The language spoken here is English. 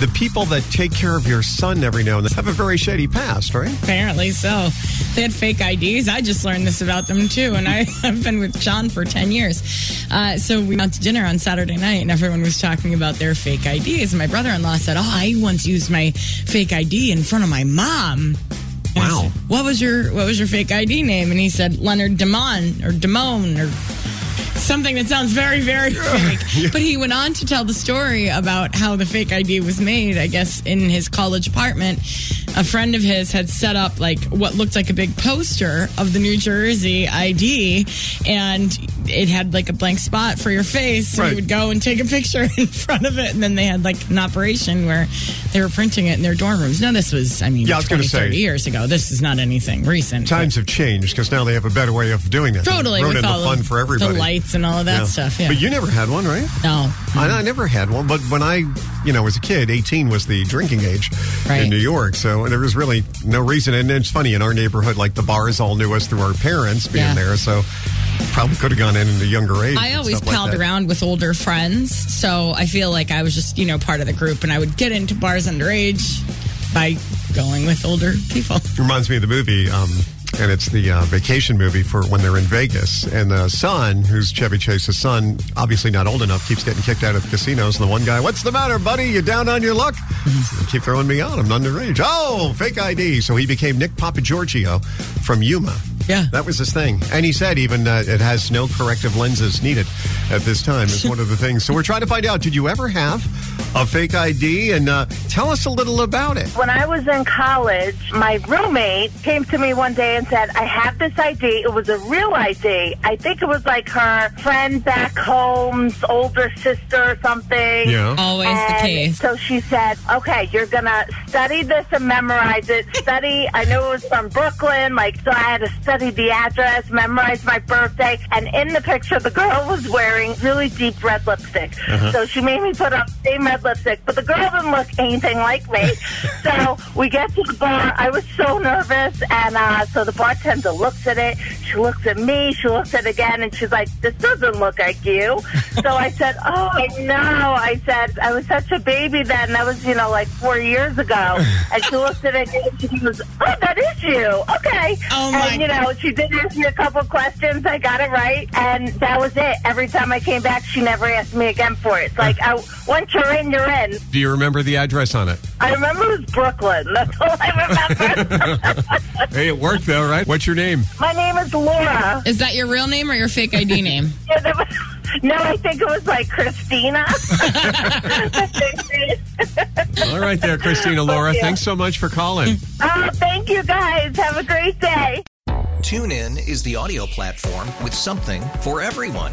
the people that take care of your son every now and then have a very shady past, right? Apparently so. They had fake IDs. I just learned this about them too, and I, I've been with John for ten years. Uh, so we went to dinner on Saturday night, and everyone was talking about their fake IDs. And my brother-in-law said, "Oh, I once used my fake ID in front of my mom." Wow. said, what was your What was your fake ID name? And he said Leonard Damon or Damone or something that sounds very, very fake. But he went on to tell the story about how the fake ID was made. I guess in his college apartment, a friend of his had set up like what looked like a big poster of the New Jersey ID, and it had like a blank spot for your face. So Right. he would go and take a picture in front of it, and then they had like an operation where they were printing it in their dorm rooms. No, this was, I mean, Yeah, I was gonna 20, say. 30 years ago. This is not anything recent. Times have changed because now they have a better way of doing it. Totally, Ruining with the all fun of for everybody. the lights and all of that stuff. Yeah, But you never had one, right? no, I, I never had one, but when I, you know, was a kid, 18 was the drinking age Right. in New York. So there was really no reason. And it's funny, in our neighborhood, like the bars all knew us through our parents being Yeah. there. So probably could have gone in at a younger age. I always stuff like palled around with older friends, so I feel like I was just you know part of the group, and I would get into bars underage by going with older people. Reminds me of the movie, um, and it's the uh, vacation movie for when they're in Vegas. And the son, who's Chevy Chase's son, obviously not old enough, keeps getting kicked out of the casinos. And the one guy, what's the matter, buddy? You down on your luck? Keep throwing me out. I'm underage. Oh, fake ID. So he became Nick Papagiorgio from Yuma. Yeah. That was his thing. And he said even uh, it has no corrective lenses needed at this time is one of the things. So we're trying to find out, did you ever have a fake ID? And uh, tell us a little about it. When I was in college, my roommate came to me one day and said, I have this ID. It was a real ID. I think it was like her friend back home's older sister or something. Yeah. Always the case. So she said, okay, you're going to study this and memorize it. Study, I knew it was from Brooklyn. Like, so I had to study the address, memorize my birthday. And in the picture, the girl was wearing really deep red lipstick. Uh-huh. So she made me put up same red lipstick, but the girl didn't look anything like me. so we get to the bar. I was so nervous. And uh, so the bartender looks at it. She looks at me. She looks at it again. And she's like, this doesn't look like you. so I said, oh, know. I said, I was such a baby then. That was, you know, like four years ago. And she looked at it and she goes, oh, that is you. Okay. Oh, my and, you know, she did ask me a couple questions. I got it right. And that was it. Every time I came back, she never asked me again for it. It's like, I, once you're in, you're in. Do you remember the address on it? I remember it was Brooklyn. That's all I remember. Hey, it worked though, right? What's your name? My name is Laura. Is that your real name or your fake ID name? Yeah, that was, no, I think it was like Christina. All right, there, Christina Laura. you. Thanks so much for calling. oh, thank you guys. Have a great day. TuneIn is the audio platform with something for everyone.